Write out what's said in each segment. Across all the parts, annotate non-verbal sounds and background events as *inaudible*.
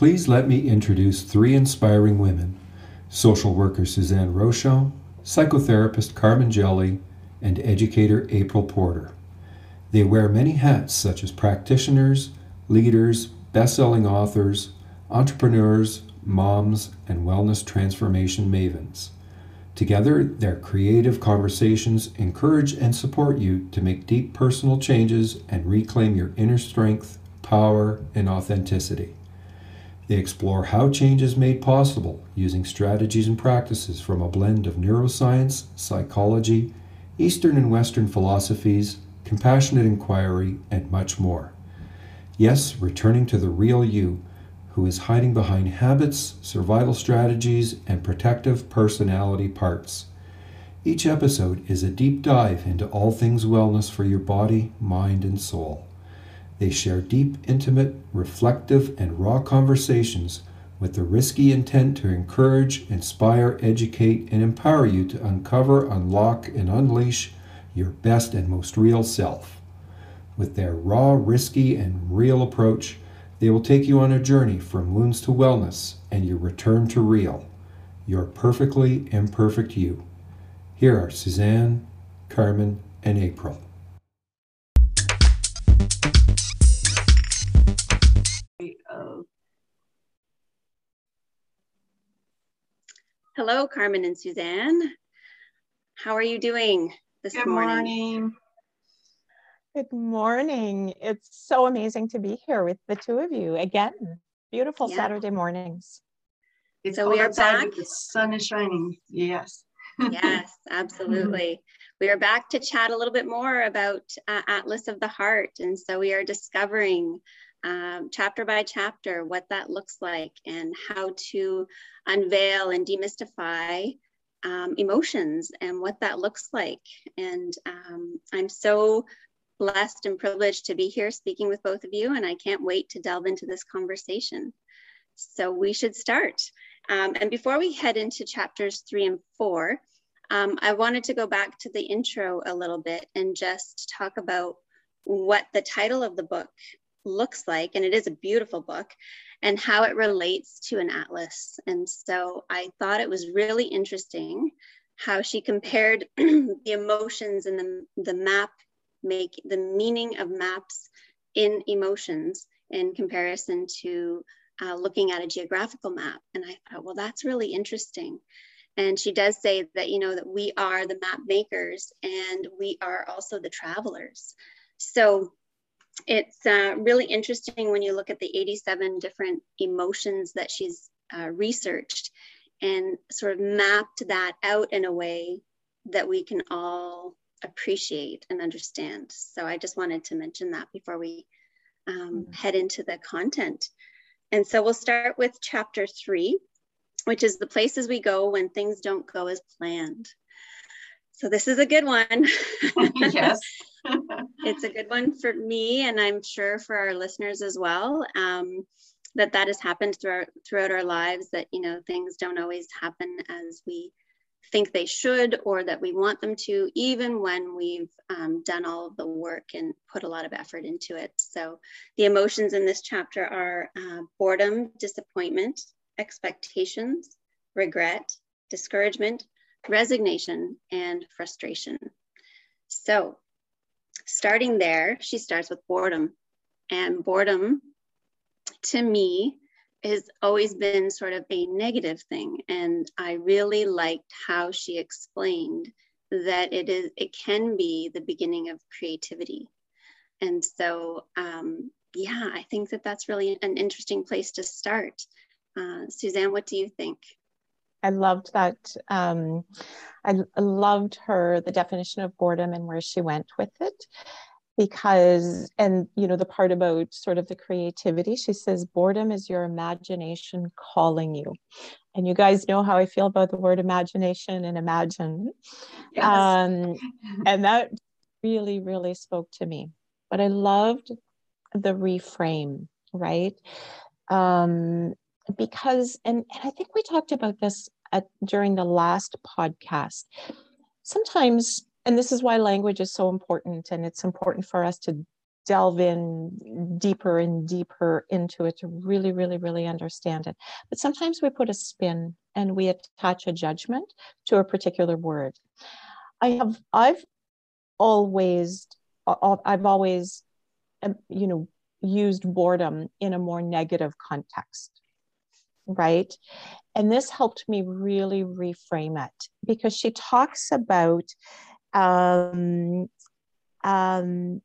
Please let me introduce three inspiring women social worker Suzanne Rochon, psychotherapist Carmen Jelly, and educator April Porter. They wear many hats such as practitioners, leaders, best selling authors, entrepreneurs, moms, and wellness transformation mavens. Together, their creative conversations encourage and support you to make deep personal changes and reclaim your inner strength, power, and authenticity. They explore how change is made possible using strategies and practices from a blend of neuroscience, psychology, Eastern and Western philosophies, compassionate inquiry, and much more. Yes, returning to the real you who is hiding behind habits, survival strategies, and protective personality parts. Each episode is a deep dive into all things wellness for your body, mind, and soul. They share deep, intimate, reflective, and raw conversations with the risky intent to encourage, inspire, educate, and empower you to uncover, unlock, and unleash your best and most real self. With their raw, risky, and real approach, they will take you on a journey from wounds to wellness and your return to real, your perfectly imperfect you. Here are Suzanne, Carmen, and April. Hello, Carmen and Suzanne. How are you doing this Good morning? morning. Good morning. It's so amazing to be here with the two of you again. Beautiful Yeah. Saturday mornings. It's So cold we are back. The sun is shining. Yes. Yes, *laughs* absolutely. We are back to chat a little bit more about uh, Atlas of the Heart. And so we are discovering um, chapter by chapter what that looks like and how to unveil and demystify um, emotions and what that looks like. And um, I'm so blessed and privileged to be here speaking with both of you, and I can't wait to delve into this conversation. So we should start. Um, and before we head into chapters three and four, um, I wanted to go back to the intro a little bit and just talk about what the title of the book looks like. And it is a beautiful book and how it relates to an atlas. And so I thought it was really interesting how she compared *clears throat* the emotions and the, the map make the meaning of maps in emotions in comparison to uh, looking at a geographical map. And I thought, well, that's really interesting. And she does say that, you know, that we are the map makers and we are also the travelers. So it's uh, really interesting when you look at the 87 different emotions that she's uh, researched and sort of mapped that out in a way that we can all appreciate and understand. So I just wanted to mention that before we um, Mhm. head into the content. And so we'll start with chapter three, which is the places we go when things don't go as planned. So this is a good one. *laughs* yes. *laughs* it's a good one for me, and I'm sure for our listeners as well. Um, that that has happened throughout throughout our lives. That you know things don't always happen as we think they should or that we want them to, even when we've um, done all of the work and put a lot of effort into it. So the emotions in this chapter are uh, boredom, disappointment, expectations, regret, discouragement, resignation, and frustration. So starting there, she starts with boredom. And boredom to me has always been sort of a negative thing. And I really liked how she explained that it is it can be the beginning of creativity. And so um, yeah, I think that that's really an interesting place to start. Uh, Suzanne, what do you think? I loved that. Um, I, loved her, the definition of boredom and where she went with it. Because, and you know, the part about sort of the creativity, she says, boredom is your imagination calling you. And you guys know how I feel about the word imagination and imagine. Yes. Um, and that really, really spoke to me. But I loved the reframe, right? Um, because, and, and I think we talked about this at, during the last podcast. Sometimes, and this is why language is so important, and it's important for us to delve in deeper and deeper into it to really, really, really understand it. But sometimes we put a spin and we attach a judgment to a particular word. I have, I've always, I've always, um, you know, used boredom in a more negative context, right? And this helped me really reframe it because she talks about, um, um,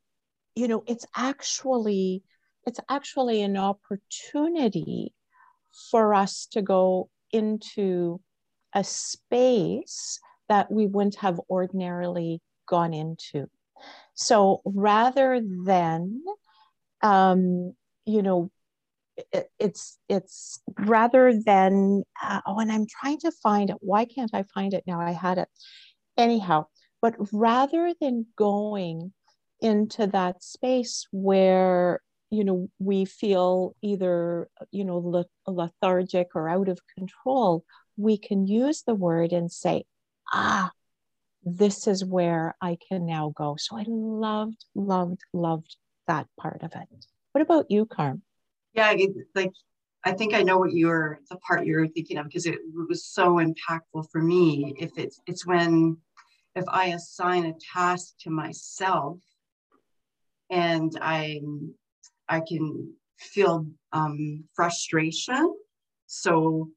you know, it's actually it's actually an opportunity for us to go into a space that we wouldn't have ordinarily gone into. So rather than, um, you know, it, it's it's rather than uh, oh, and I'm trying to find it. Why can't I find it now? I had it anyhow. But rather than going into that space where you know we feel either you know lethargic or out of control we can use the word and say ah this is where i can now go so i loved loved loved that part of it what about you carm yeah like i think i know what you're the part you're thinking of because it was so impactful for me if it's it's when if i assign a task to myself and I I can feel um, frustration. So,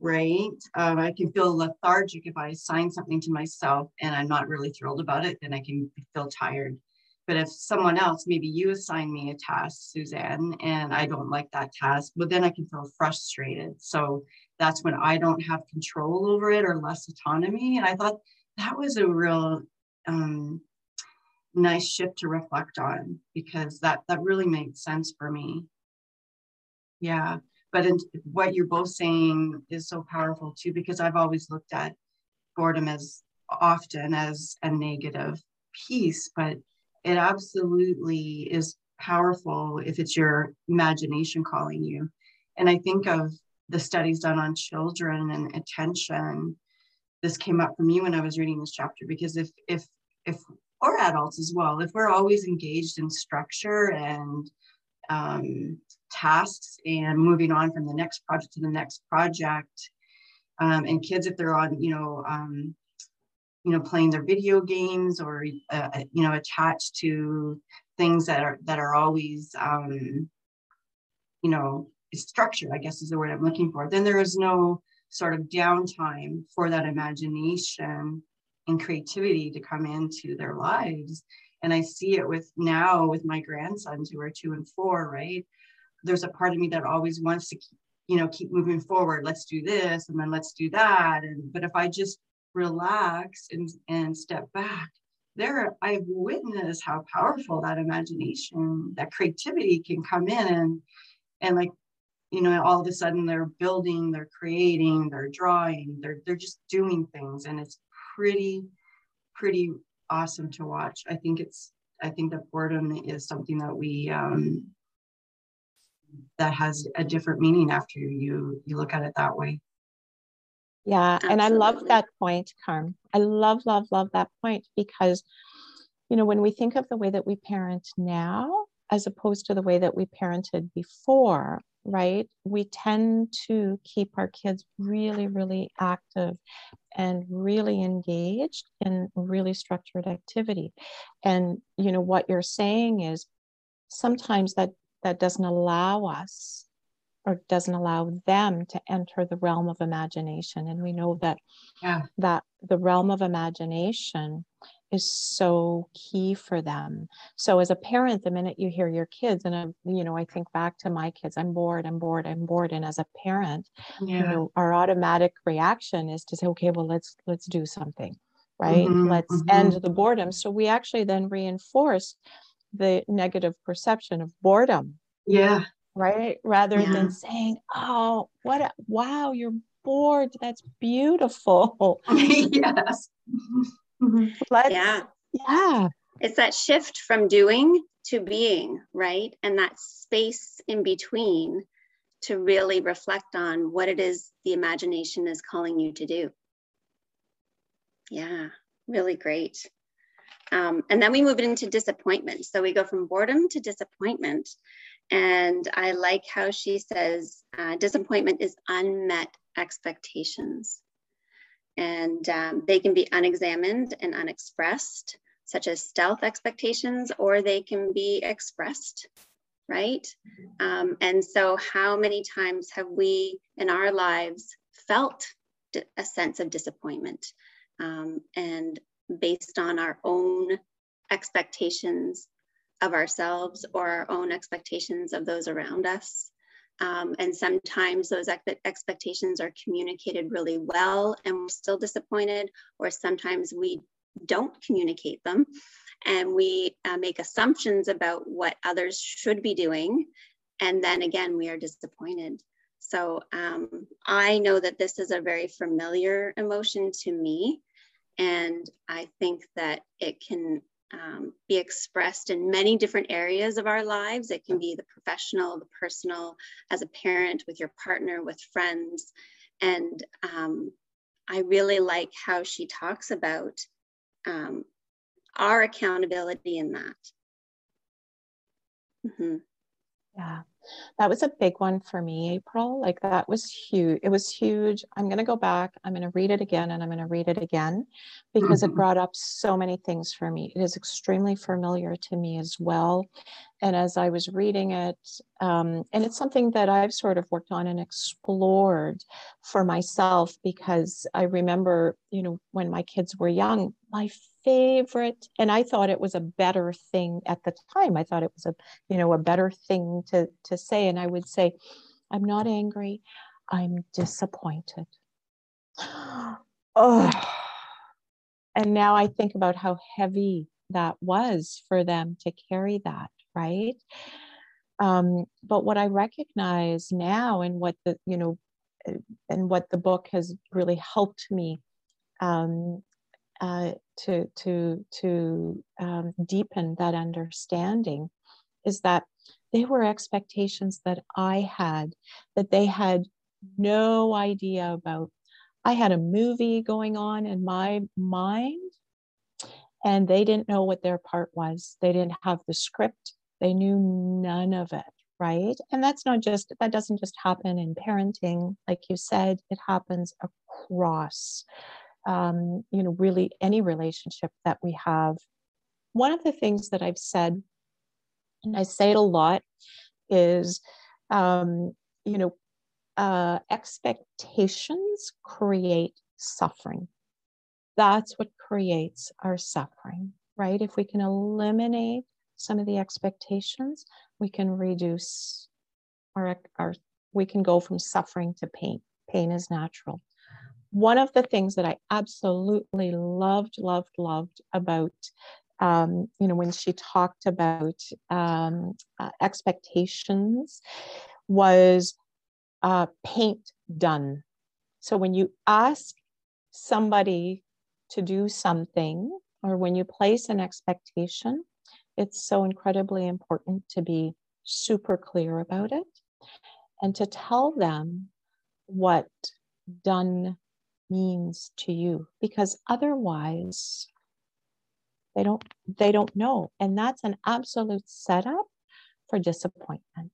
right, um, I can feel lethargic if I assign something to myself and I'm not really thrilled about it. Then I can feel tired. But if someone else, maybe you assign me a task, Suzanne, and I don't like that task, but then I can feel frustrated. So that's when I don't have control over it or less autonomy. And I thought that was a real um, nice shift to reflect on because that that really made sense for me yeah but in, what you're both saying is so powerful too because i've always looked at boredom as often as a negative piece but it absolutely is powerful if it's your imagination calling you. And i think of the studies done on children and attention. This came up for me when i was reading this chapter because if if if or adults as well, if we're always engaged in structure and um, tasks and moving on from the next project to the next project, um, and kids if they're on, you know, um, you know, playing their video games or uh, uh you know, attached to things that are that are always, um, you know, structured. I guess is the word I'm looking for. Then there is no sort of downtime for that imagination and creativity to come into their lives. And I see it with now with my grandsons who are two and four, right? There's a part of me that always wants to, keep, you know, keep moving forward. Let's do this and then let's do that. And but if I just relax and and step back, there I've witnessed how powerful that imagination, that creativity can come in and and like you know all of a sudden they're building they're creating they're drawing they're they're just doing things and it's pretty, pretty awesome to watch. I think it's, I think that boredom is something that we, um, that has a different meaning after you you look at it that way. Yeah, Absolutely. and I love that point, Carm. I love, love, love that point because, you know, when we think of the way that we parent now, as opposed to the way that we parented before, right? We tend to keep our kids really, really active and really engaged in really structured activity. And you know what you're saying is sometimes that that doesn't allow us or doesn't allow them to enter the realm of imagination and we know that yeah. that the realm of imagination is so key for them. So as a parent, the minute you hear your kids, and I'm, you know, I think back to my kids, I'm bored, I'm bored, I'm bored. And as a parent, yeah. you know, our automatic reaction is to say, okay, well, let's let's do something, right? Mm-hmm, let's mm-hmm. end the boredom. So we actually then reinforce the negative perception of boredom. Yeah. Right. Rather yeah. than saying, oh, what a wow, you're bored. That's beautiful. *laughs* yes. Mm-hmm. yeah. Yeah. It's that shift from doing to being, right? And that space in between to really reflect on what it is the imagination is calling you to do. Yeah, really great. Um, and then we move into disappointment. So we go from boredom to disappointment. And I like how she says uh, disappointment is unmet expectations. And um, they can be unexamined and unexpressed, such as stealth expectations, or they can be expressed, right? Um, and so, how many times have we in our lives felt a sense of disappointment? Um, and based on our own expectations of ourselves or our own expectations of those around us. Um, and sometimes those expectations are communicated really well and we're still disappointed, or sometimes we don't communicate them and we uh, make assumptions about what others should be doing. And then again, we are disappointed. So um, I know that this is a very familiar emotion to me. And I think that it can um, be expressed in many different areas of our lives. It can be the professional, the personal, as a parent, with your partner, with friends. And um, I really like how she talks about um, our accountability in that. Mm-hmm. Yeah that was a big one for me april. Like that was huge it was huge. I'm going to go back i'm going to read it again and i'm going to read it again because mm-hmm. it brought up so many things for me. It is extremely familiar to me as well. And as i was reading it um, and it's something that i've sort of worked on and explored for myself because i remember you know when my kids were young my favorite and i thought it was a better thing at the time. I thought it was a you know a better thing to to say and i would say i'm not angry. I'm disappointed. *gasps* Oh and now i think about how heavy that was for them to carry that right? Um, but what i recognize now and what the you know and what the book has really helped me um, uh, to to to um, deepen that understanding is that they were expectations that I had that they had no idea about. I had a movie going on in my mind, and they didn't know what their part was. They didn't have the script. They knew none of it, right? And that's not just that doesn't just happen in parenting, like you said. It happens across um, you know, really any relationship that we have. One of the things that I've said, and I say it a lot, is, um, you know, uh, expectations create suffering. That's what creates our suffering, right? If we can eliminate some of the expectations, we can reduce our, our we can go from suffering to pain. Pain is natural one of the things that I absolutely loved, loved, loved about, um, you know, when she talked about um, uh, expectations was uh, paint done. So when you ask somebody to do something, or when you place an expectation, it's so incredibly important to be super clear about it and to tell them what done means to you because otherwise they don't they don't know. And that's an absolute setup for disappointment.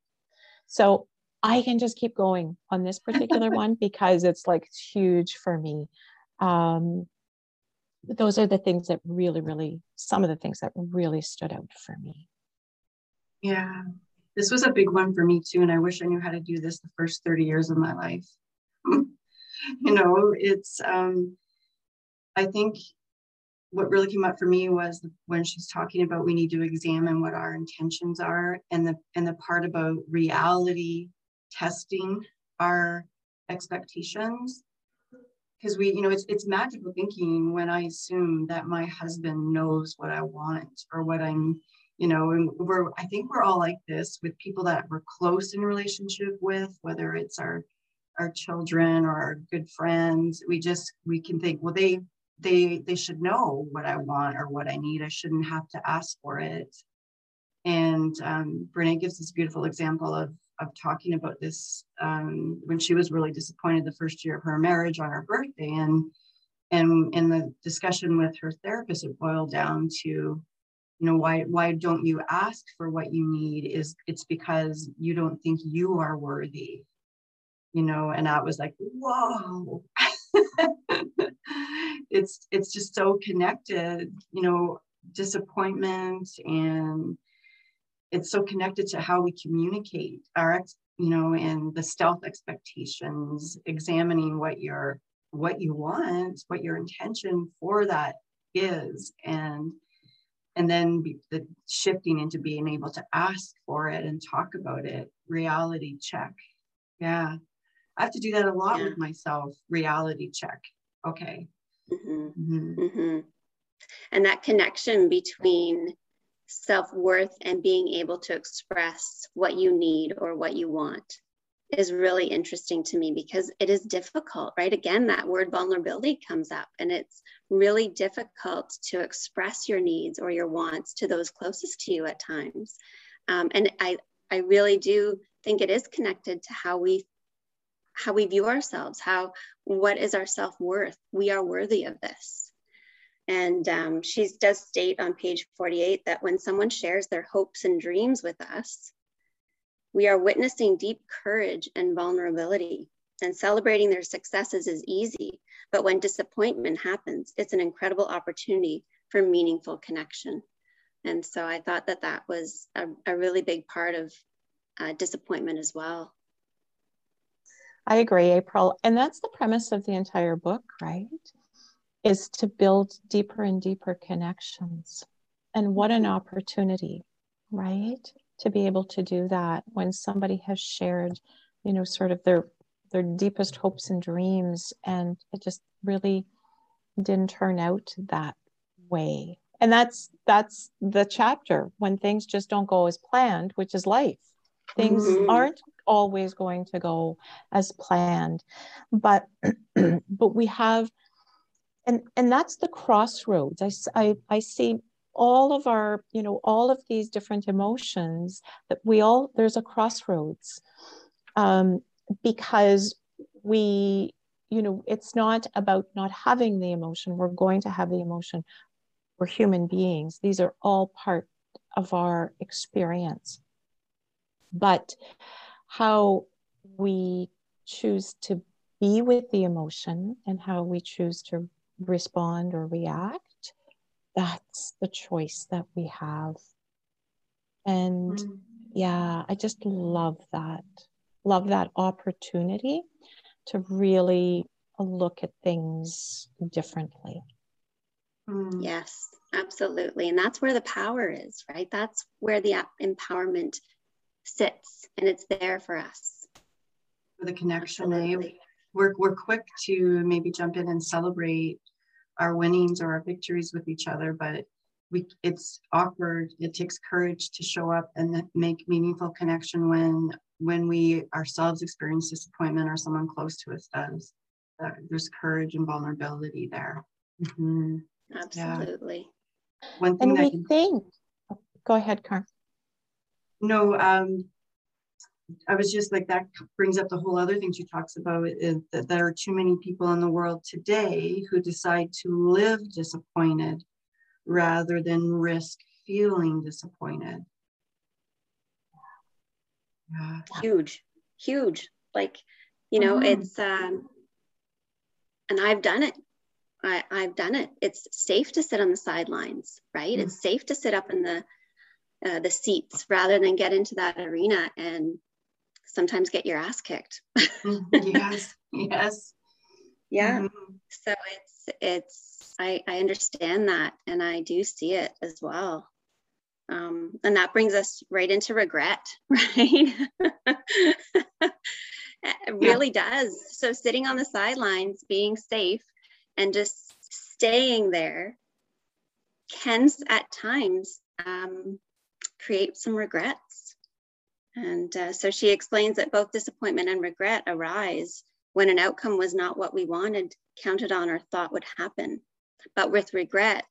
So i can just keep going on this particular *laughs* one because it's like huge for me. Um, those are the things that really really some of the things that really stood out for me. Yeah. This was a big one for me too and i wish i knew how to do this the first 30 years of my life *laughs* you know it's um i think what really came up for me was when she's talking about we need to examine what our intentions are and the and the part about reality testing our expectations. Because we you know it's it's magical thinking when i assume that my husband knows what i want or what i'm you know and we're i think we're all like this with people that we're close in relationship with whether it's our our children or our good friends we just we can think well they they they should know what i want or what i need i shouldn't have to ask for it and um, Brene gives this beautiful example of of talking about this um, when she was really disappointed the first year of her marriage on her birthday and and in the discussion with her therapist, it boiled down to, you know, why why don't you ask for what you need? Is it's because you don't think you are worthy, you know? And I was like, whoa. *laughs* it's it's just so connected, you know, disappointment and it's so connected to how we communicate our ex, you know, and the stealth expectations, examining what your what you want, what your intention for that is, and and then the shifting into being able to ask for it and talk about it. Reality check. Yeah, I have to do that a lot yeah. with myself. Reality check. Okay. Mm-hmm. Mm-hmm. Mm-hmm. And that connection between self worth and being able to express what you need or what you want is really interesting to me because it is difficult, right? Again, that word vulnerability comes up, and it's really difficult to express your needs or your wants to those closest to you at times. Um, and I, I really do think it is connected to how we how we view ourselves how what is our self-worth we are worthy of this and um, she does state on page 48 that when someone shares their hopes and dreams with us, we are witnessing deep courage and vulnerability. And celebrating their successes is easy, but when disappointment happens, it's an incredible opportunity for meaningful connection. And so I thought that that was a, a really big part of uh, disappointment as well. I agree, April. And that's the premise of the entire book, right? is to build deeper and deeper connections. And what an opportunity, right? To be able to do that when somebody has shared, you know, sort of their their deepest hopes and dreams and it just really didn't turn out that way. And that's that's the chapter when things just don't go as planned, which is life. Things mm-hmm. aren't always going to go as planned. But *clears throat* but we have and and that's the crossroads. I, I i see all of our you know all of these different emotions that we all there's a crossroads. Um, because we you know it's not about not having the emotion. We're going to have the emotion. We're human beings. These are all part of our experience. But how we choose to be with the emotion and how we choose to respond or react, that's the choice that we have. And mm. yeah, I just love that. Love that opportunity to really look at things differently. Mm. Yes, absolutely. And that's where the power is, right? That's where the empowerment sits and it's there for us. For the connection, eh? we're, we're quick to maybe jump in and celebrate our winnings or our victories with each other, but we it's awkward. It takes courage to show up and make meaningful connection when when we ourselves experience disappointment or someone close to us does. Uh, there's courage and vulnerability there. Mm-hmm. Absolutely. Yeah. One thing and that we think. Go ahead, Carm. No, um, I was just like, that brings up the whole other thing she talks about is that there are too many people in the world today who decide to live disappointed rather than risk feeling disappointed. Yeah. Huge, huge. Like, you know, mm-hmm. it's, um, and I've done it. I, I've done it. It's safe to sit on the sidelines, right? Mm-hmm. It's safe to sit up in the uh, the seats rather than get into that arena and sometimes get your ass kicked. Mm-hmm. yes, *laughs* yes. Yeah. Mm-hmm. So it's it's I, I understand that and I do see it as well. Um, and that brings us right into regret, *laughs* right? it really yeah. does. So sitting on the sidelines, being safe and just staying there can at times um, create some regrets and uh, so she explains that both disappointment and regret arise when an outcome was not what we wanted, counted on, or thought would happen. But with regret,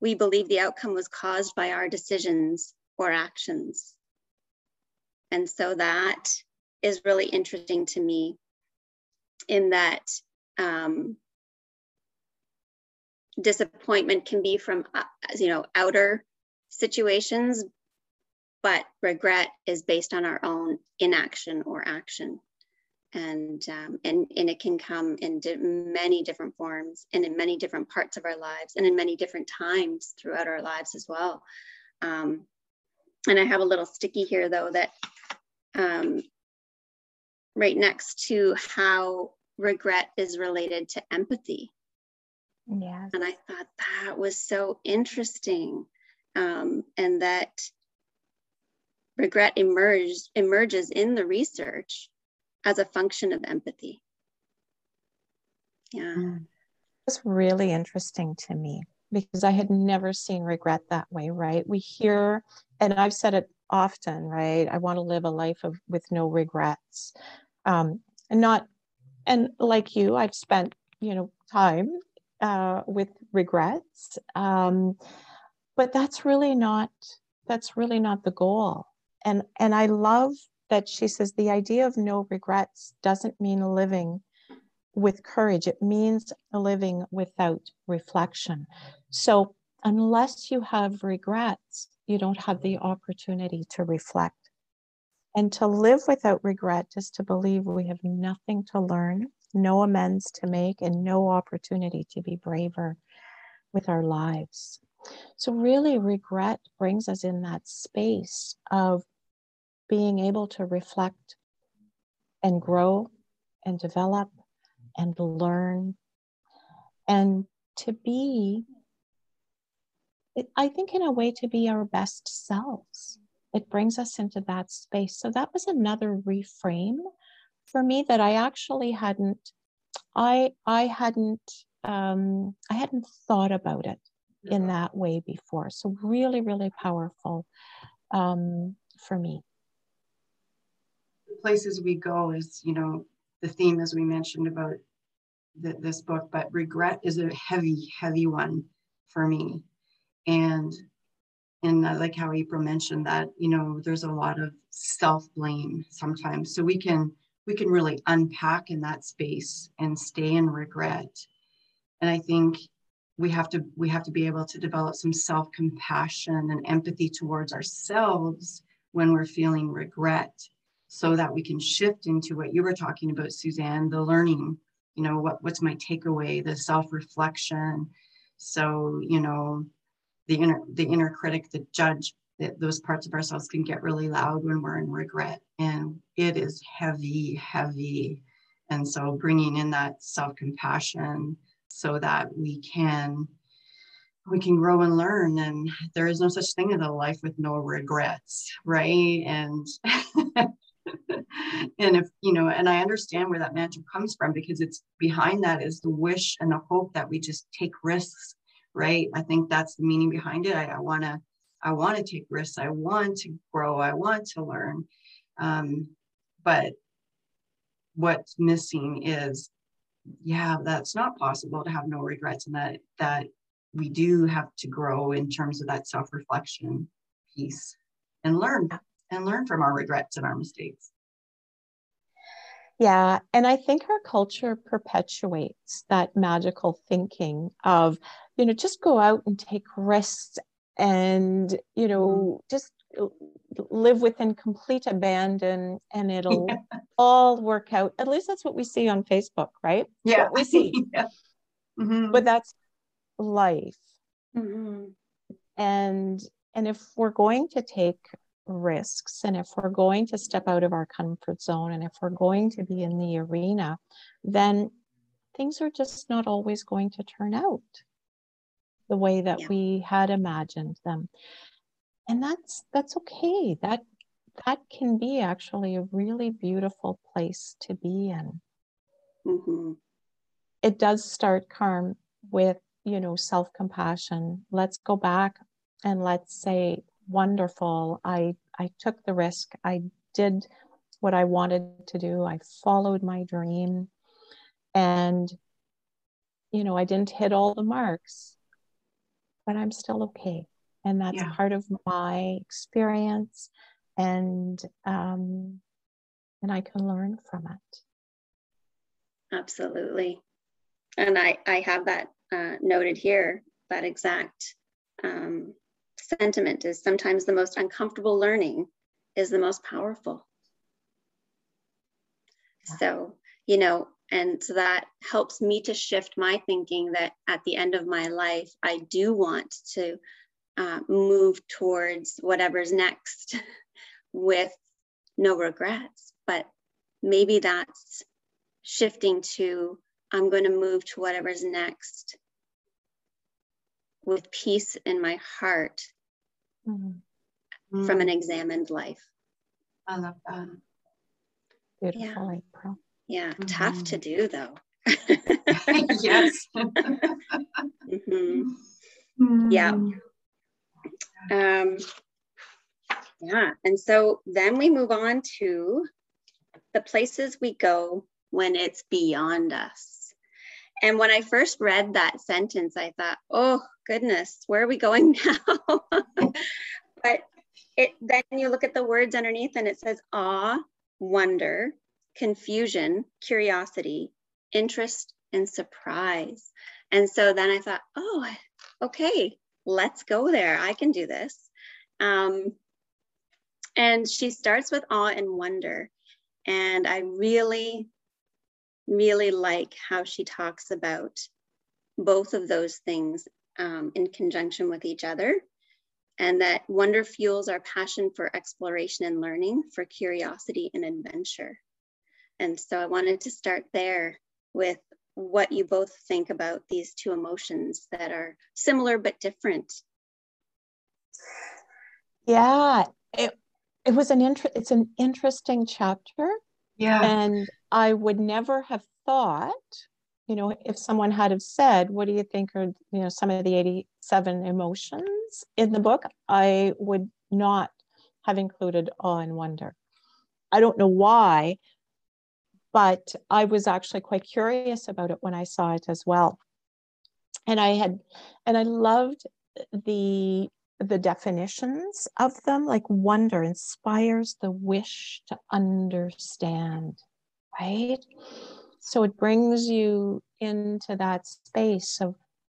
we believe the outcome was caused by our decisions or actions. And so that is really interesting to me in that um, disappointment can be from uh, you know outer situations but regret is based on our own inaction or action. And um, and and it can come in di- many different forms and in many different parts of our lives and in many different times throughout our lives as well. Um, and i have a little sticky here though that um, right next to how regret is related to empathy. Yeah and i thought that was so interesting um, and that regret emerged emerges in the research as a function of empathy. Yeah. Mm. It's really interesting to me because I had never seen regret that way, right? We hear, and I've said it often, right? I want to live a life of with no regrets. Um, and not, and like you, I've spent, you know, time uh, with regrets. Um, but that's really not, that's really not the goal. And, and I love that she says the idea of no regrets doesn't mean living with courage, it means living without reflection. So, unless you have regrets, you don't have the opportunity to reflect. And to live without regret is to believe we have nothing to learn, no amends to make, and no opportunity to be braver with our lives. So, really, regret brings us in that space of being able to reflect and grow and develop and learn. And to be i think in a way to be our best selves. It brings us into that space. So that was another reframe for me that i actually hadn't i i hadn't um i hadn't thought about it in that way before. So really really powerful um for me places we go is, you know, the theme as we mentioned about the, this book, but regret is a heavy, heavy one for me. And and I like how April mentioned that, you know, there's a lot of self-blame sometimes. So we can we can really unpack in that space and stay in regret. And I think we have to we have to be able to develop some self-compassion and empathy towards ourselves when we're feeling regret so that we can shift into what you were talking about, Suzanne, the learning, you know, what, what's my takeaway, the self-reflection. So, you know, the inner the inner critic, the judge, that those parts of ourselves can get really loud when we're in regret. And it is heavy, heavy. And so bringing in that self-compassion so that we can we can grow and learn and there is no such thing as a life with no regrets right and *laughs* *laughs* and if you know and i understand where that mantra comes from because it's behind that is the wish and the hope that we just take risks right? I think that's the meaning behind it. I want to i want to take risks. I want to grow. I want to learn. Um, but what's missing is yeah that's not possible to have no regrets and that that we do have to grow in terms of that self-reflection piece and learn and learn from our regrets and our mistakes. Yeah, and I think our culture perpetuates that magical thinking of, you know, just go out and take risks and, you know, mm-hmm. just live within complete abandon and *laughs* it'll yeah. all work out. At least that's what we see on Facebook, right? Yeah. What we see. *laughs* yeah. Mm-hmm. But that's life. Mm-hmm. And and if we're going to take risks. And if we're going to step out of our comfort zone and if we're going to be in the arena, then things are just not always going to turn out the way that yeah. we had imagined them. And that's that's okay. That that can be actually a really beautiful place to be in. Mm-hmm. It does start, Carm, with you know self-compassion. Let's go back and let's say wonderful. I I took the risk. I did what I wanted to do. I followed my dream. And you know, I didn't hit all the marks, but I'm still okay. And that's yeah. part of my experience and um and I can learn from it. Absolutely. And I I have that uh, noted here, that exact um, sentiment is sometimes the most uncomfortable learning is the most powerful. So, you know, and so that helps me to shift my thinking that at the end of my life, I do want to uh, move towards whatever's next *laughs* with no regrets. But maybe that's shifting to I'm going to move to whatever's next with peace in my heart mm-hmm. from an examined life. I love that. Beautiful, yeah. April. Yeah, mm-hmm. tough to do though. *laughs* yes. *laughs* mm-hmm. Yeah. Um, yeah, and so then we move on to the places we go when it's beyond us. And when I first read that sentence, I thought, oh goodness, where are we going *laughs* now? but it then you look at the words underneath and it says awe, wonder, confusion, curiosity, interest, and surprise. And so then I thought, oh, okay, let's go there. I can do this. Um, and she starts with awe and wonder. And I really, really like how she talks about both of those things um, in conjunction with each other. And that wonder fuels our passion for exploration and learning, for curiosity and adventure. And so I wanted to start there with what you both think about these two emotions that are similar but different. Yeah, it, it was an inter- it's an interesting chapter. Yeah. And I would never have thought, you know, if someone had have said, what do you think are, you know, some of the 87 emotions in the book, I would not have included awe and wonder. I don't know why, but I was actually quite curious about it when I saw it as well. And I had, and I loved the the definitions of them like wonder inspires the wish to understand right so it brings you into that space of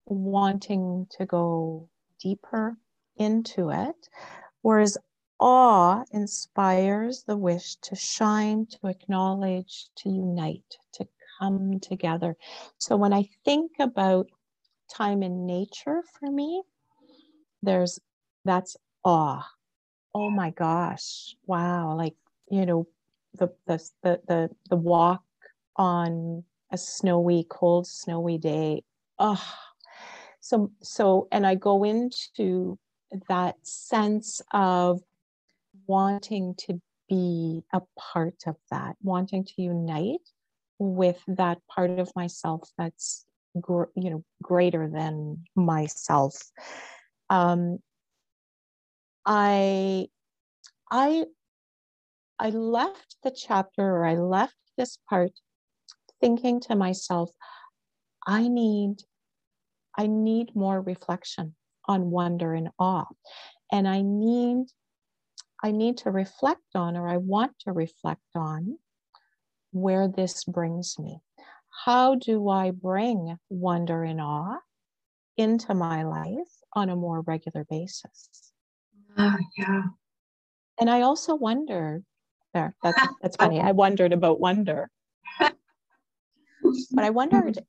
wanting to go deeper into it whereas awe inspires the wish to shine, to acknowledge, to unite, to come together. So when I think about time in nature for me, there's that's awe. Oh my gosh. Wow. Like, you know, the the the the, the walk on a snowy, cold, snowy day. Oh, so so and I go into that sense of wanting to be a part of that, wanting to unite with that part of myself that's gr- you know greater than myself. Um, I I I left the chapter or I left this part thinking to myself, I need I need more reflection on wonder and awe. And I need I need to reflect on, or I want to reflect on, where this brings me. How do I bring wonder and awe into my life on a more regular basis? Uh, yeah. And I also wondered there, that's, *laughs* that's funny. I wondered about wonder. but I wondered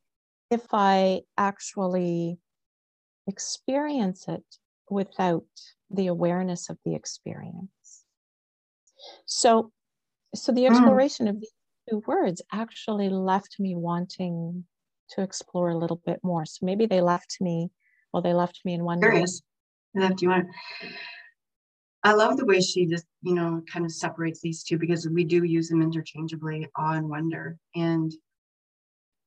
if I actually experience it without the awareness of the experience. So, so the hmm. exploration of these two words actually left me wanting to explore a little bit more. So maybe they left me, well, they left me in wonder. Curious. Left you on. I love the way she just, you know, kind of separates these two because we do use them interchangeably, awe and wonder. And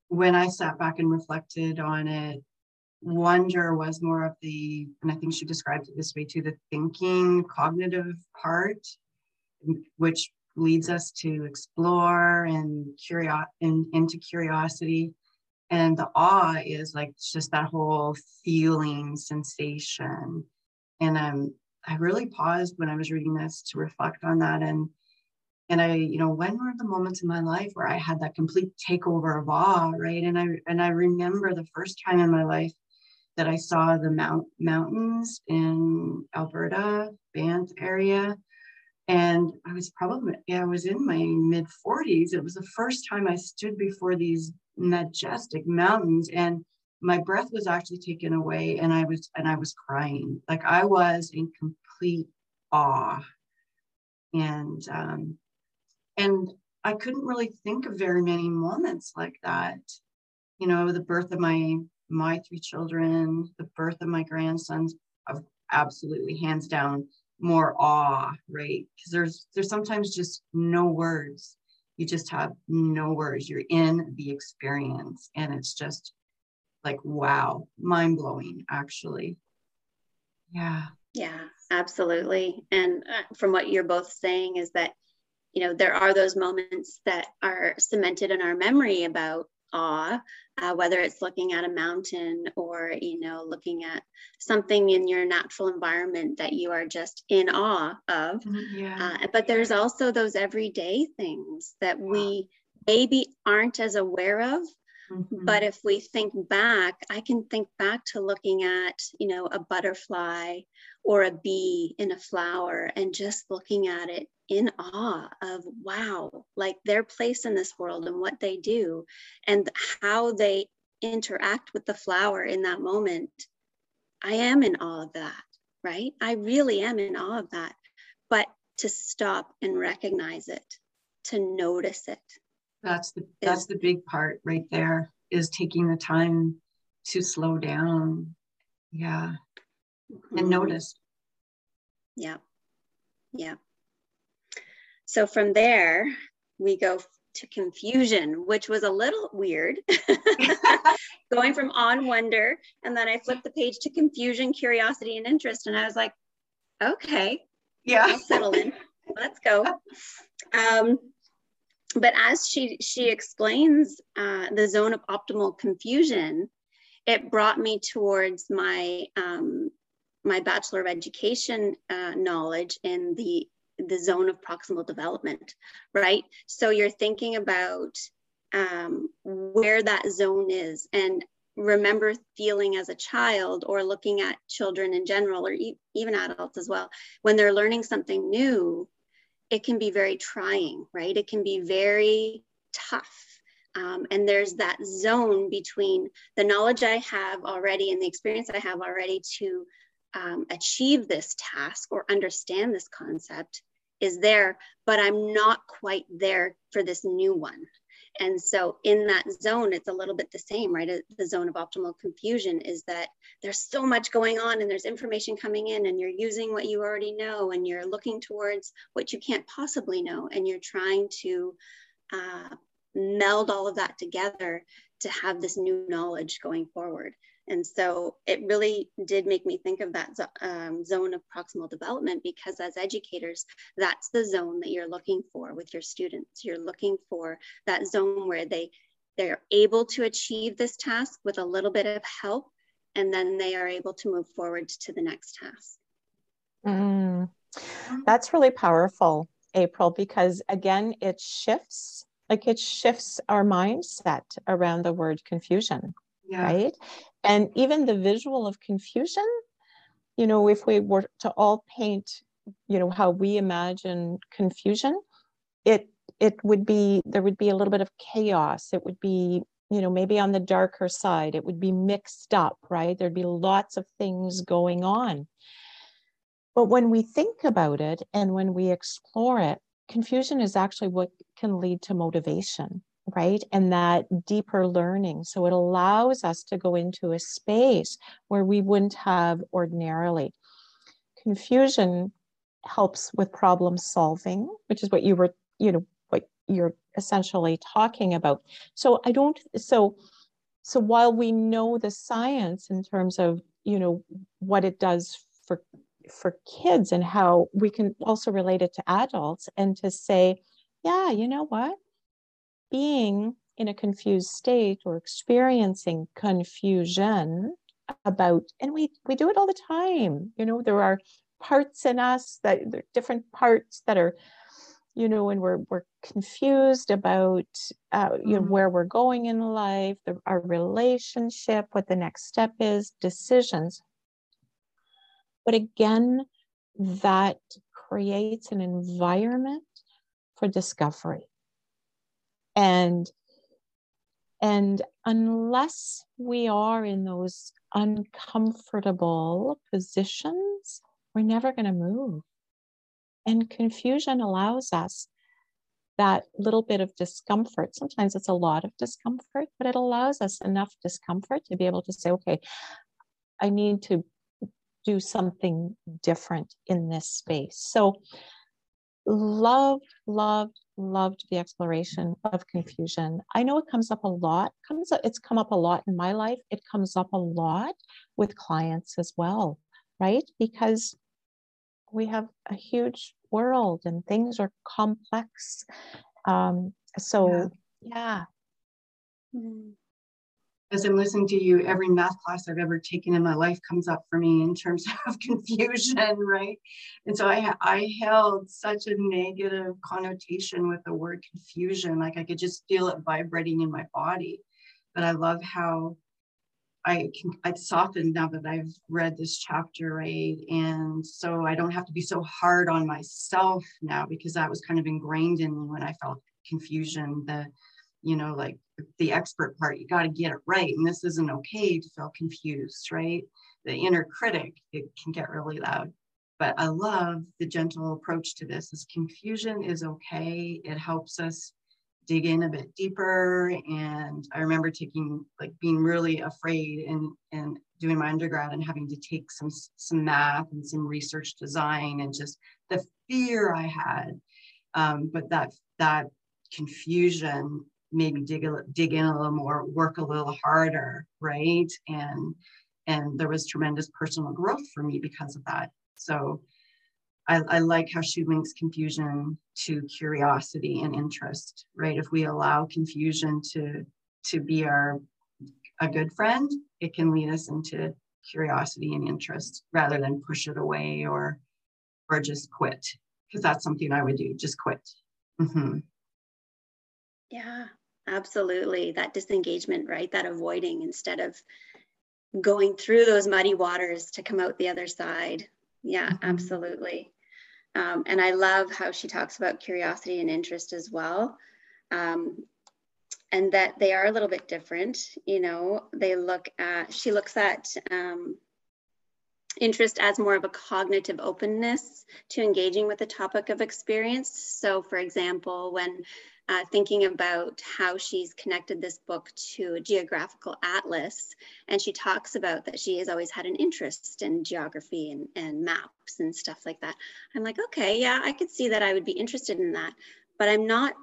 when I sat back and reflected on it, wonder was more of the, and I think she described it this way too, the thinking, cognitive part which leads us to explore and curio- and into curiosity. And the awe is like just that whole feeling sensation. And um, I really paused when I was reading this to reflect on that. And and I, you know, when were the moments in my life where I had that complete takeover of awe, right? And I and I remember the first time in my life that I saw the mount mountains in Alberta, Banff area. And I was probably, yeah, I was in my mid 40s. It was the first time I stood before these majestic mountains and my breath was actually taken away and I was and I was crying. Like I was in complete awe. And um and I couldn't really think of very many moments like that. You know, the birth of my my three children, the birth of my grandsons, of absolutely hands down more awe, right? Because there's there's sometimes just no words. You just have no words. You're in the experience, and it's just like wow, mind blowing, actually. Yeah. Yeah, absolutely. And uh, from what you're both saying is that you know there are those moments that are cemented in our memory about awe uh, whether it's looking at a mountain or you know looking at something in your natural environment that you are just in awe of mm-hmm, yeah. uh, but there's also those everyday things that we maybe aren't as aware of mm-hmm. but if we think back i can think back to looking at you know a butterfly or a bee in a flower and just looking at it in awe of wow, like their place in this world and what they do and how they interact with the flower in that moment. I am in awe of that, right? I really am in awe of that. But to stop and recognize it, to notice it. That's the that's the big part right there is taking the time to slow down. Yeah. Mm-hmm. And notice. Yeah. Yeah. So from there, we go to confusion, which was a little weird. *laughs* Going from on wonder, and then I flipped the page to confusion, curiosity, and interest. And I was like, okay, yeah, I'll settle in. Let's go. *laughs* Um, but as she she explains uh, the zone of optimal confusion, it brought me towards my um, my bachelor of education uh, knowledge in the the zone of proximal development, right? So you're thinking about um, where that zone is and remember feeling as a child or looking at children in general or e- even adults as well when they're learning something new it can be very trying right it can be very tough um, and there's that zone between the knowledge i have already and the experience i have already to um, achieve this task or understand this concept is there, but I'm not quite there for this new one. And so in that zone, it's a little bit the same, right? The zone of optimal confusion is that there's so much going on and there's information coming in and you're using what you already know and you're looking towards what you can't possibly know and you're trying to uh, meld all of that together to have this new knowledge going forward. And so it really did make me think of that um, zone of proximal development because as educators, that's the zone that you're looking for with your students. You're looking for that zone where they, they're able to achieve this task with a little bit of help, and then they are able to move forward to the next task. Mm, that's really powerful, April, because again, it shifts, like it shifts our mindset around the word confusion. Yeah. right? And even the visual of confusion you know if we were to all paint you know how we imagine confusion it it would be there would be a little bit of chaos. It would be you know maybe on the darker side it would be mixed up right? There'd be lots of things going on. But when we think about it and when we explore it confusion is actually what can lead to motivation right? And that deeper learning. So it allows us to go into a space where we wouldn't have ordinarily. Confusion helps with problem solving, which is what you were, you know, what you're essentially talking about. So I don't, so, so while we know the science in terms of, you know, what it does for for kids and how we can also relate it to adults and to say, yeah, you know what? Being in a confused state or experiencing confusion about and we we do it all the time you know there are parts in us that there are different parts that are you know, when we're we're confused about uh, you know Mhm. where we're going in life, the, our relationship, what the next step is, decisions. But again, that creates an environment for discovery. And and unless we are in those uncomfortable positions, we're never going to move. And confusion allows us that little bit of discomfort. Sometimes it's a lot of discomfort, but it allows us enough discomfort to be able to say, okay, I need to do something different in this space. So, love, loved, loved the exploration of confusion. I know it comes up a lot. Comes up, it's come up a lot in my life. It comes up a lot with clients as well, right? Because we have a huge world and things are complex. Um, so yeah. Mm. As I'm listening to you, every math class I've ever taken in my life comes up for me in terms *laughs* of confusion, right? And so I I held such a negative connotation with the word confusion, like I could just feel it vibrating in my body. But I love how I can, I've softened now that I've read this chapter, right? And so I don't have to be so hard on myself now because that was kind of ingrained in me when I felt confusion. The, you know, like the expert part, you got to get it right. And this isn't okay to feel confused, right? The inner critic, it can get really loud. But I love the gentle approach to this is confusion is okay. It helps us dig in a bit deeper. And I remember taking like being really afraid and and doing my undergrad and having to take some some math and some research design and just the fear I had. Um, but that that confusion made me dig a, dig in a little more, work a little harder, right? And and there was tremendous personal growth for me because of that. So I, I, like how she links confusion to curiosity and interest, right? If we allow confusion to to be our a good friend, it can lead us into curiosity and interest rather than push it away or or just quit. Because that's something I would do, just quit. Mm-hmm. Yeah, absolutely. That disengagement, right? That avoiding instead of going through those muddy waters to come out the other side. Yeah, mm-hmm. absolutely. Um, and I love how she talks about curiosity and interest as well. Um, and that they are a little bit different. You know, they look at, she looks at um, interest as more of a cognitive openness to engaging with the topic of experience. So, for example, when uh, thinking about how she's connected this book to a geographical atlas. And she talks about that she has always had an interest in geography and, and maps and stuff like that. I'm like, okay, yeah, I could see that I would be interested in that, but I'm not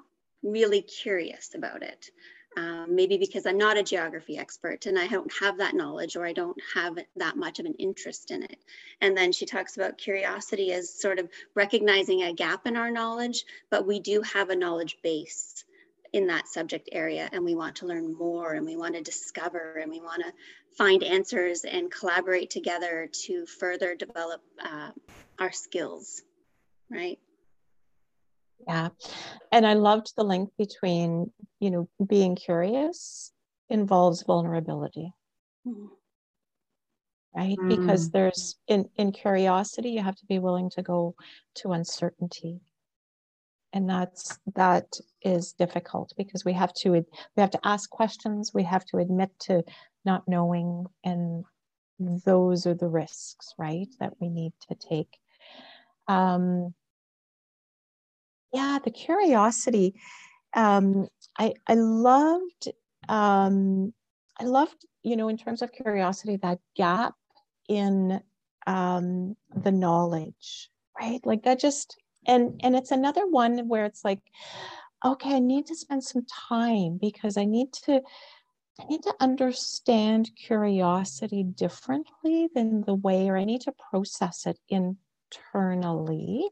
really curious about it. Um, maybe because I'm not a geography expert and I don't have that knowledge or I don't have that much of an interest in it. And then she talks about curiosity as sort of recognizing a gap in our knowledge, but we do have a knowledge base in that subject area and we want to learn more and we want to discover and we want to find answers and collaborate together to further develop uh, our skills, right? Yeah. And I loved the link between, you know, being curious involves vulnerability. Mm. Right? Mm. Because there's in, in curiosity, you have to be willing to go to uncertainty. And that's that is difficult because we have to we have to ask questions, we have to admit to not knowing, and those are the risks, right, that we need to take. Um, yeah, the curiosity. Um, I I loved um, I loved you know in terms of curiosity that gap in um, the knowledge, right? Like that just and and it's another one where it's like, okay, I need to spend some time because I need to I need to understand curiosity differently than the way, or I need to process it internally.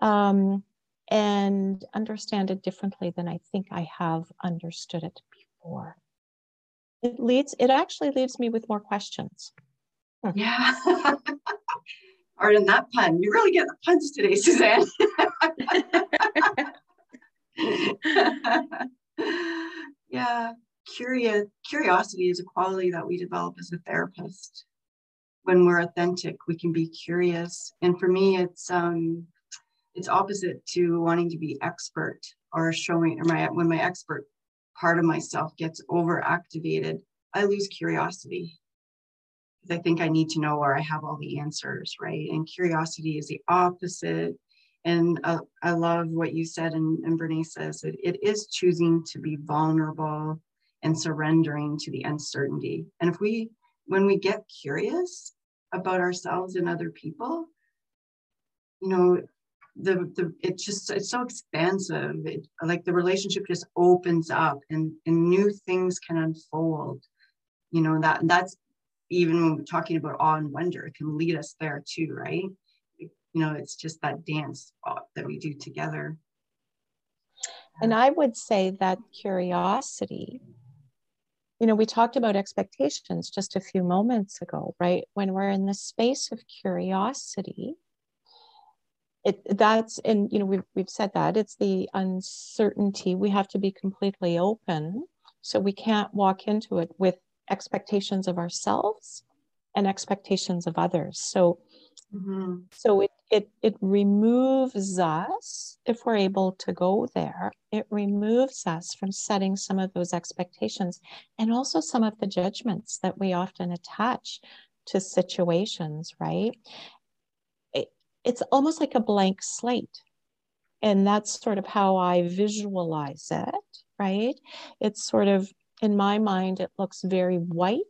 Um, and understand it differently than I think I have understood it before. It leads, it actually leaves me with more questions. Yeah. *laughs* Pardon that pun. You really get the puns today, Suzanne. *laughs* yeah, curious curiosity is a quality that we develop as a therapist. When we're authentic, we can be curious. And for me, it's um it's opposite to wanting to be expert or showing or my when my expert part of myself gets overactivated, I lose curiosity. Because I think I need to know where I have all the answers, right? And curiosity is the opposite and uh, I love what you said, and, and Brene says it, it is choosing to be vulnerable and surrendering to the uncertainty. And if we, when we get curious about ourselves and other people, you know, the the it just it's so expansive. It, like the relationship just opens up, and and new things can unfold. You know that that's even when we're talking about awe and wonder, it can lead us there too, right? you know it's just that dance uh, that we do together and i would say that curiosity you know we talked about expectations just a few moments ago right when we're in the space of curiosity it that's and you know we've, we've said that it's the uncertainty we have to be completely open so we can't walk into it with expectations of ourselves and expectations of others so Mm-hmm. So it, it it removes us, if we're able to go there, it removes us from setting some of those expectations and also some of the judgments that we often attach to situations, right? It, it's almost like a blank slate. And that's sort of how I visualize it, right? It's sort of in my mind, it looks very white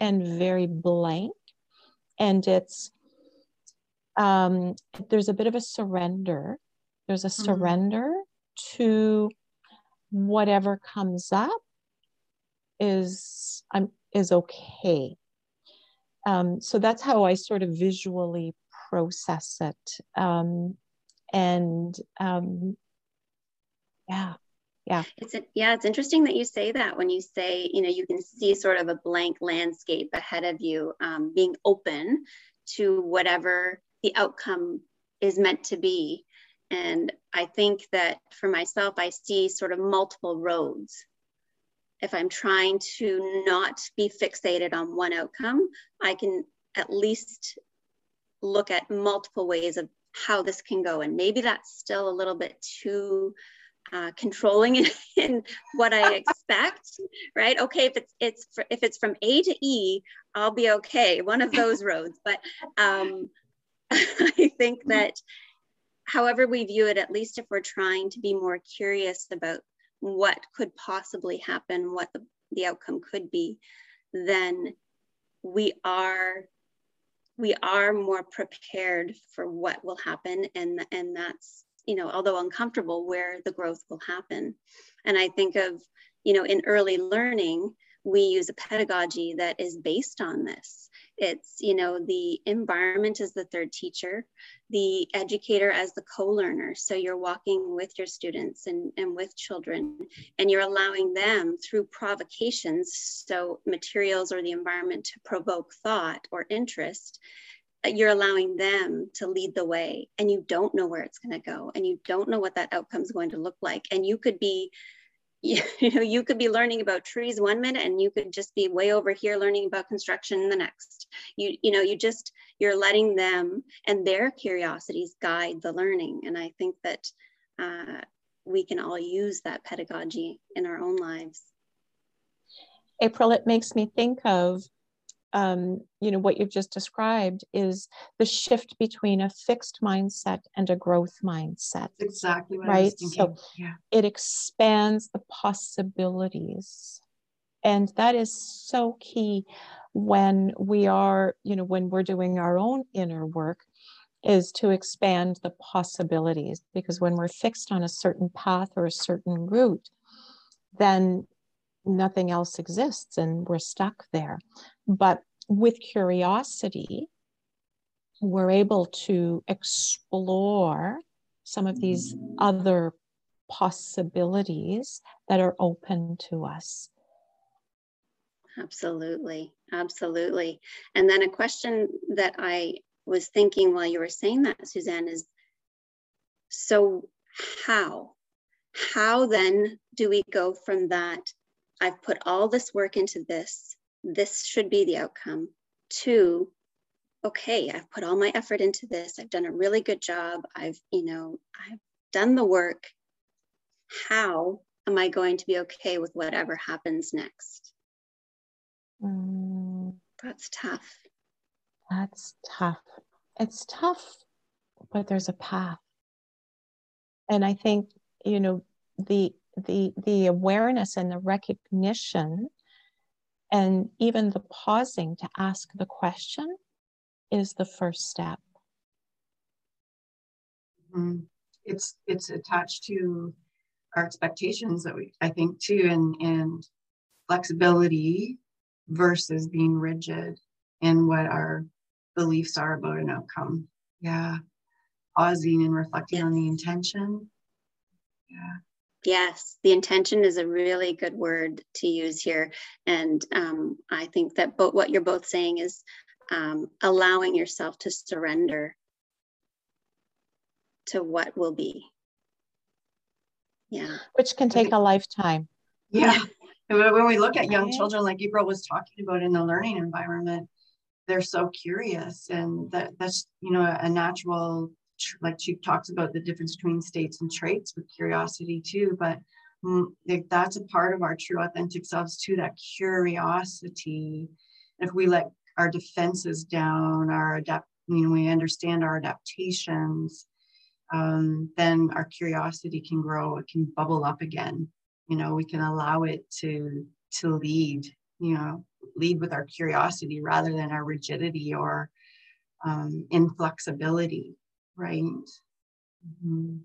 and very blank. And it's um, there's a bit of a surrender. There's a mm-hmm. surrender to whatever comes up is I'm is okay. Um, so that's how I sort of visually process it. Um, and um, yeah, yeah. It's a, yeah, it's interesting that you say that when you say you know you can see sort of a blank landscape ahead of you, um, being open to whatever the outcome is meant to be. And I think that for myself, I see sort of multiple roads. If I'm trying to not be fixated on one outcome, I can at least look at multiple ways of how this can go. And maybe that's still a little bit too uh, controlling *laughs* in, in, what I expect, right? Okay, if it's it's if it's from A to E, I'll be okay. One of those roads, but um, *laughs* I think that however we view it, at least if we're trying to be more curious about what could possibly happen, what the, the outcome could be, then we are we are more prepared for what will happen and and that's you know although uncomfortable where the growth will happen. And i think of you know in early learning we use a pedagogy that is based on this it's, you know, the environment as the third teacher, the educator as the co-learner. So you're walking with your students and, and with children, and you're allowing them through provocations, so materials or the environment to provoke thought or interest, uh, you're allowing them to lead the way and you don't know where it's going to go and you don't know what that outcome is going to look like and you could be you, *laughs* know you could be learning about trees one minute and you could just be way over here learning about construction the next. You you know you just you're letting them and their curiosities guide the learning. And i think that uh, we can all use that pedagogy in our own lives. April it makes me think of um, you know what you've just described is the shift between a fixed mindset and a growth mindset exactly right? so yeah. it expands the possibilities. And that is so key when we are you know when we're doing our own inner work is to expand the possibilities because when we're fixed on a certain path or a certain route then nothing else exists and we're stuck there. But with curiosity, we're able to explore some of these other possibilities that are open to us. Absolutely, absolutely. And then a question that I was thinking while you were saying that, Suzanne, is So, how? How then do we go from that? I've put all this work into this, this should be the outcome, to, okay, I've put all my effort into this, I've done a really good job, I've, you know, I've done the work. How am I going to be okay with whatever happens next? Mm. That's tough. That's tough. It's tough, but there's a path. And I think, you know, the the the awareness and the recognition and even the pausing to ask the question is the first step. Mm-hmm. It's it's attached to our expectations that we I think too and and flexibility versus being rigid in what our beliefs are about an outcome. Yeah. Pausing and reflecting yes. on the intention. Yeah. Yes, the intention is a really good word to use here. And um, I think that both what you're both saying is um, allowing yourself to surrender to what will be. Yeah. Which can take a lifetime. Yeah. when we look at young children, like April was talking about in the learning environment, they're so curious, and that that's you know a natural. Like she talks about the difference between states and traits with curiosity too, but mm, like that's a part of our true authentic selves too. That curiosity. If we let our defenses down, our adapt, you know, we understand our adaptations, um, then our curiosity can grow. It can bubble up again you know we can allow it to to lead you know lead with our curiosity rather than our rigidity or um, inflexibility right mm-hmm.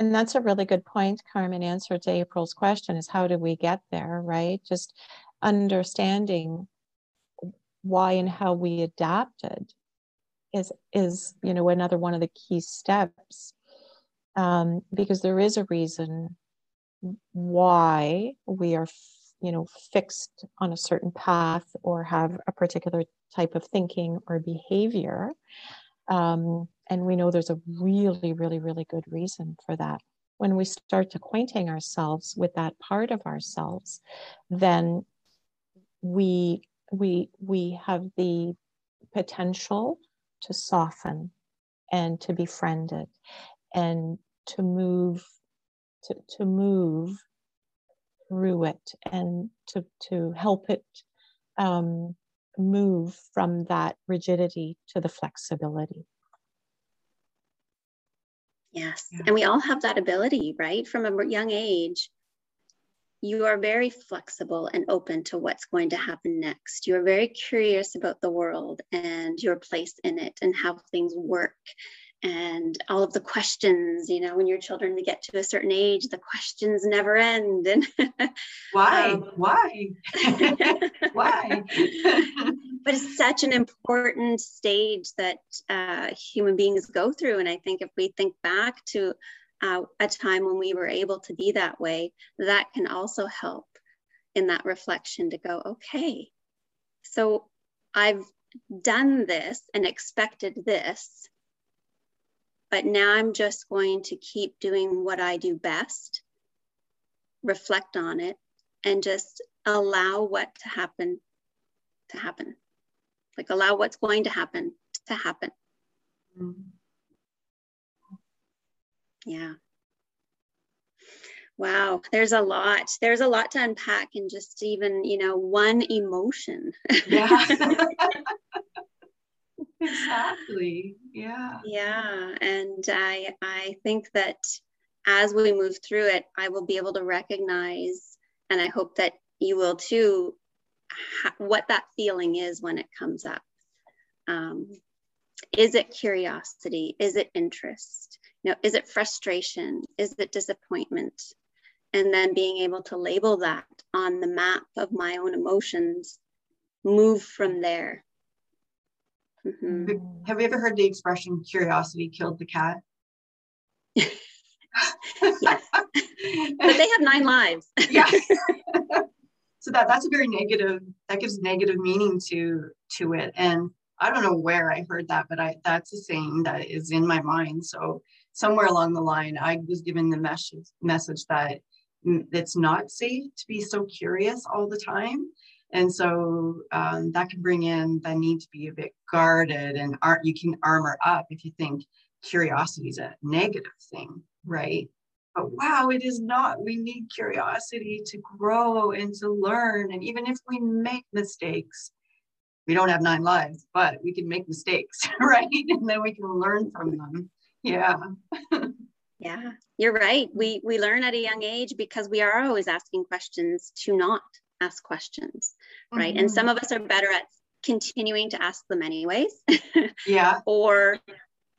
and that's a really good point carmen answer to april's question is how do we get there right just understanding why and how we adapted is is you know another one of the key steps um, because there is a reason why we are you know fixed on a certain path or have a particular type of thinking or behavior um, and we know there's a really really really good reason for that when we start acquainting ourselves with that part of ourselves then we we we have the potential to soften and to befriend it and to move to, to move through it and to, to help it um, move from that rigidity to the flexibility. Yes. Yeah. And we all have that ability, right? From a young age, you are very flexible and open to what's going to happen next. You are very curious about the world and your place in it and how things work and all of the questions you know when your children get to a certain age the questions never end and *laughs* why? um, why? *laughs* Why? But it's such an important stage that uh, human beings go through and i think if we think back to uh, a time when we were able to be that way that can also help in that reflection to go okay so i've done this and expected this but now I'm just going to keep doing what I do best, reflect on it, and just allow what to happen to happen. Like allow what's going to happen to happen. Mm-hmm. Yeah. Wow, there's a lot. There's a lot to unpack in just even, you know, one emotion. Yeah. *laughs* exactly. Yeah. Yeah and i i think that as we move through it i will be able to recognize and i hope that you will too ha- what that feeling is when it comes up. Um, is it curiosity? Is it interest? You know is it frustration? Is it disappointment? And then being able to label that on the map of my own emotions move from there Mm-hmm. Have you ever heard the expression curiosity killed the cat? *laughs* but they have nine lives. *laughs* yeah. so that that's a very negative that gives negative meaning to to it. And I don't know where I heard that, but I that's a saying that is in my mind. So somewhere along the line, I was given the message message that it's not safe to be so curious all the time. And so um, that can bring in the need to be a bit guarded and art, you can armor up if you think curiosity is a negative thing, right? But wow, it is not. We need curiosity to grow and to learn. And even if we make mistakes, we don't have nine lives, but we can make mistakes, *laughs* right? And then we can learn from them. Yeah. *laughs* yeah, you're right. We we learn at a young age because we are always asking questions to not ask questions, right? Mm-hmm. And some of us are better at continuing to ask them anyways. *laughs* yeah. or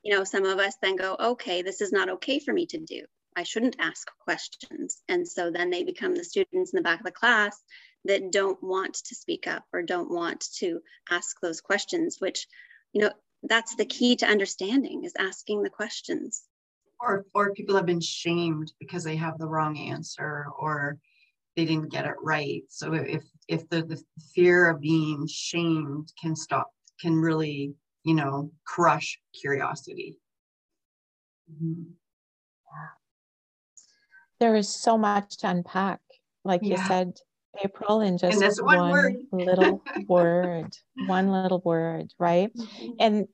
you know, some of us then go, okay, this is not okay for me to do. I shouldn't ask questions. And so then they become the students in the back of the class that don't want to speak up or don't want to ask those questions, which, you know, that's the key to understanding is asking the questions. Or, or people have been shamed because they have the wrong answer or they didn't get it right. So if if the, the fear of being shamed can stop, can really, you know, crush curiosity. Mm-hmm. There is so much to unpack, like yeah. you said, April, in just one, one little *laughs* word, one little word, right? Mm-hmm. And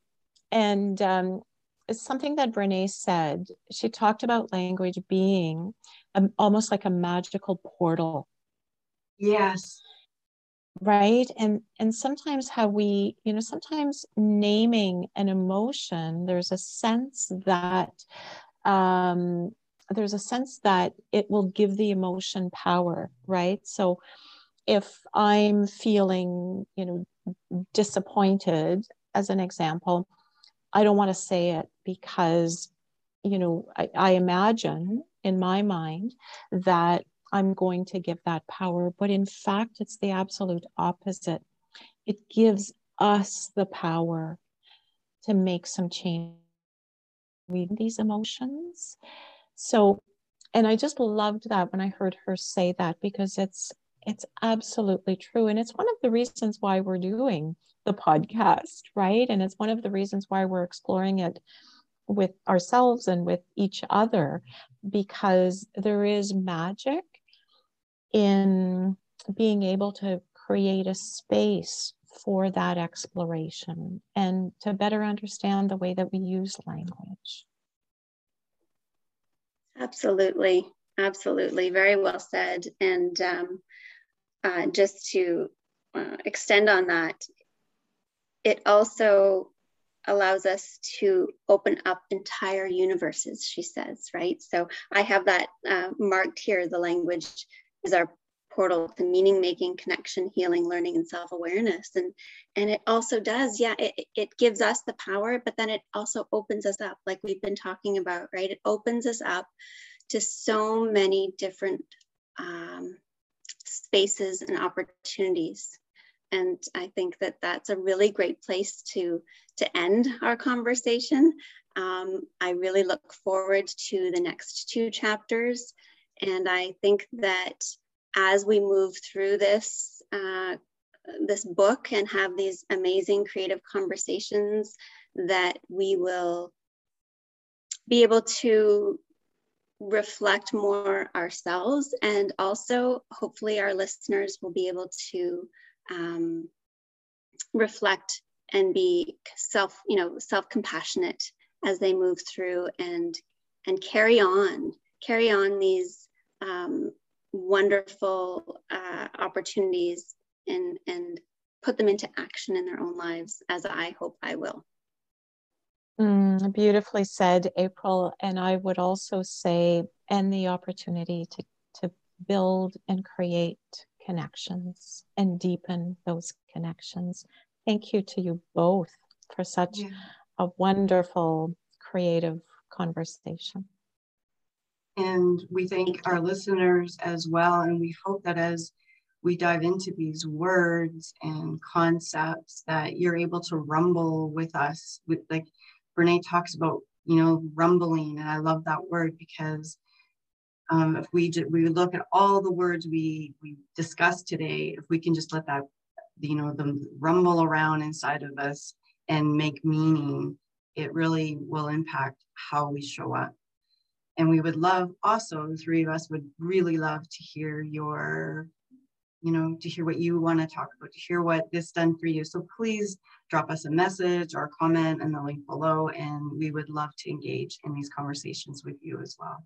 and um, it's something that Brene said. She talked about language being a, almost like a magical portal. Yes. Right. And and sometimes how we, you know, sometimes naming an emotion, there's a sense that um there's a sense that it will give the emotion power, right? So if I'm feeling, you know, disappointed, as an example, I don't want to say it because, you know, I, I imagine in my mind that I'm going to give that power. But in fact, it's the absolute opposite. It gives us the power to make some change with these emotions. So, and I just loved that when I heard her say that because it's it's absolutely true and it's one of the reasons why we're doing the podcast right and it's one of the reasons why we're exploring it with ourselves and with each other because there is magic in being able to create a space for that exploration and to better understand the way that we use language Absolutely. Absolutely. Very well said. And um, uh, just to uh, extend on that, it also allows us to open up entire universes, she says, right? So I have that uh, marked here. The language is our portal to meaning making connection healing learning and self-awareness and and it also does yeah it, it gives us the power but then it also opens us up like we've been talking about right it opens us up to so many different um, spaces and opportunities and i think that that's a really great place to to end our conversation. Um, i really look forward to the next two chapters. And i think that as we move through this uh, this book and have these amazing creative conversations that we will be able to reflect more ourselves. And also hopefully our listeners will be able to um, reflect and be self you know self compassionate as they move through and and carry on carry on these um, wonderful uh, opportunities and and put them into action in their own lives as I hope I will. Mm, beautifully said, April. And I would also say, and the opportunity to, to build and create connections and deepen those connections. Thank you to you both for such yeah. a wonderful creative conversation. And we thank our listeners as well. And we hope that as we dive into these words and concepts, that you're able to rumble with us. With like Brene talks about, you know, rumbling, and I love that word because um, if we just, we look at all the words we we discussed today, if we can just let that, you know, them rumble around inside of us and make meaning, it really will impact how we show up. And we would love also, the three of us would really love to hear your, you know, to hear what you want to talk about, to hear what this done for you. So please drop us a message or comment in the link below, and we would love to engage in these conversations with you as well.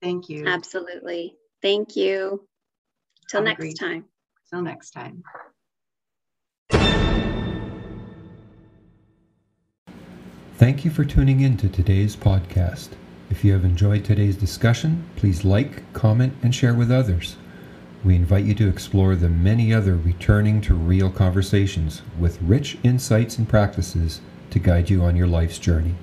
Thank you. Absolutely. Thank you. Till next time. Till next time. Thank you for tuning in to today's podcast. If you have enjoyed today's discussion, please like, comment, and share with others. We invite you to explore the many other returning to real conversations with rich insights and practices to guide you on your life's journey.